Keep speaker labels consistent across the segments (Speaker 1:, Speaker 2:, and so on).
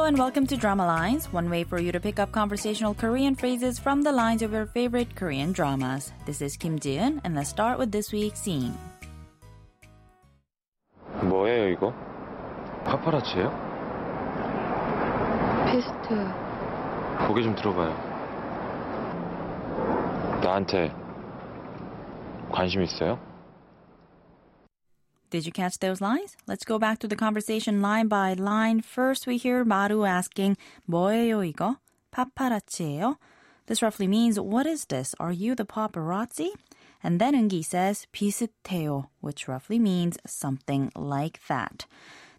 Speaker 1: Hello and welcome to Drama Lines, one way for you to pick up conversational Korean phrases from the lines of your favorite Korean dramas. This is Kim Jiun, and let's start with this week's scene.
Speaker 2: 뭐예요 이거? 파파라치예요?
Speaker 3: 베스트
Speaker 2: 고개 좀 들어봐요. 나한테 관심 있어요?
Speaker 1: Did you catch those lines? Let's go back to the conversation line by line. First, we hear Maru asking, 뭐예요 이거? 파파라치예요? This roughly means, what is this? Are you the paparazzi? And then Ungi says, 비슷해요, which roughly means something like that.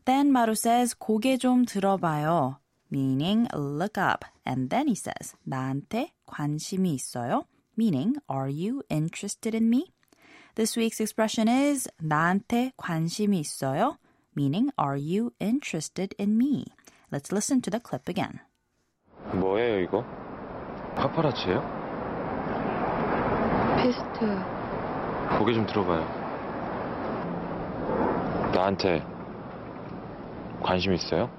Speaker 1: Then Maru says, 고개 좀 들어봐요, meaning look up. And then he says, 나한테 관심이 있어요, meaning are you interested in me? This week's expression is 나한테 관심이 있어요, meaning are you interested in me? Let's listen to the clip again.
Speaker 2: 뭐예요 이거? 파파라치예요?
Speaker 3: 베스트
Speaker 2: 고개 좀 들어봐요. 나한테 관심 있어요?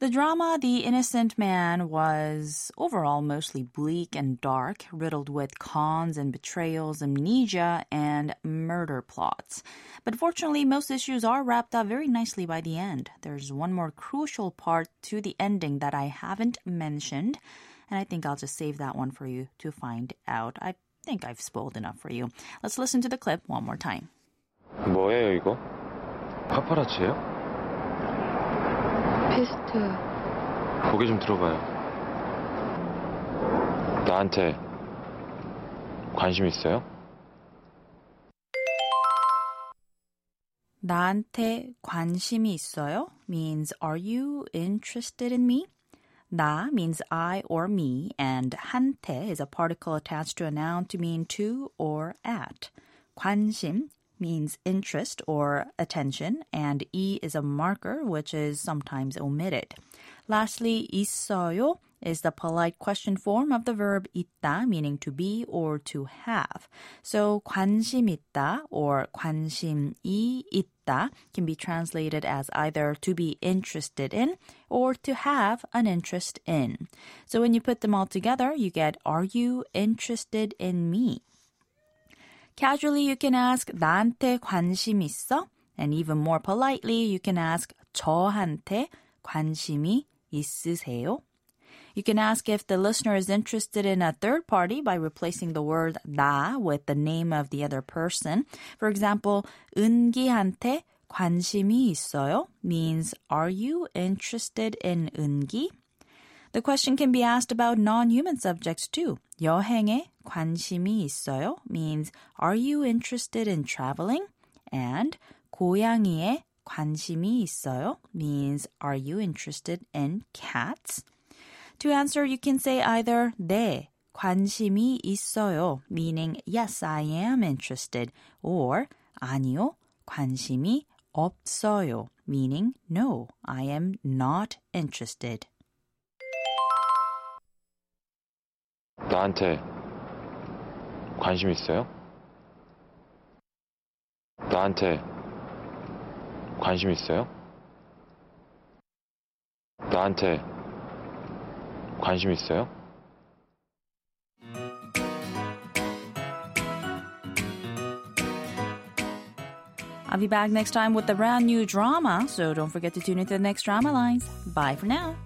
Speaker 1: The drama The Innocent Man was overall mostly bleak and dark, riddled with cons and betrayals, amnesia, and murder plots. But fortunately, most issues are wrapped up very nicely by the end. There's one more crucial part to the ending that I haven't mentioned, and I think I'll just save that one for you to find out. I think I've spoiled enough for you. Let's listen to the clip one more time.
Speaker 2: 뭐예요 이거? 파파라치예요?
Speaker 3: 베스트
Speaker 2: 고개 좀 들어봐요. 나한테 관심 있어요?
Speaker 1: 나한테 관심이 있어요 means are you interested in me? 나 means I or me and 한테 is a particle attached to a noun to mean to or at. 관심 means interest or attention and 이 is a marker which is sometimes omitted. Lastly, 있어요 is the polite question form of the verb 있다, meaning to be or to have. So 관심 있다 or 관심이 있다 can be translated as either to be interested in or to have an interest in. So when you put them all together, you get are you interested in me? Casually, you can ask 나한테 관심 있어? And even more politely, you can ask 저한테 관심이 있으세요? You can ask if the listener is interested in a third party by replacing the word 나 with the name of the other person. For example, 은기한테 관심이 있어요 means are you interested in 은기? The question can be asked about non-human subjects too. 여행에 관심이 있어요 means are you interested in traveling? And 고양이에 관심이 있어요 means are you interested in cats? To answer, you can say either 네, 관심이 있어요, meaning yes, I am interested, or 아니요, 관심이 없어요, meaning no, I am not interested.
Speaker 2: 나한테 관심 있어요? 나한테 관심 있어요? 나한테 관심 있어요?
Speaker 1: I'll be back next time with a brand new drama, so don't forget to tune into the next drama lines. Bye for now.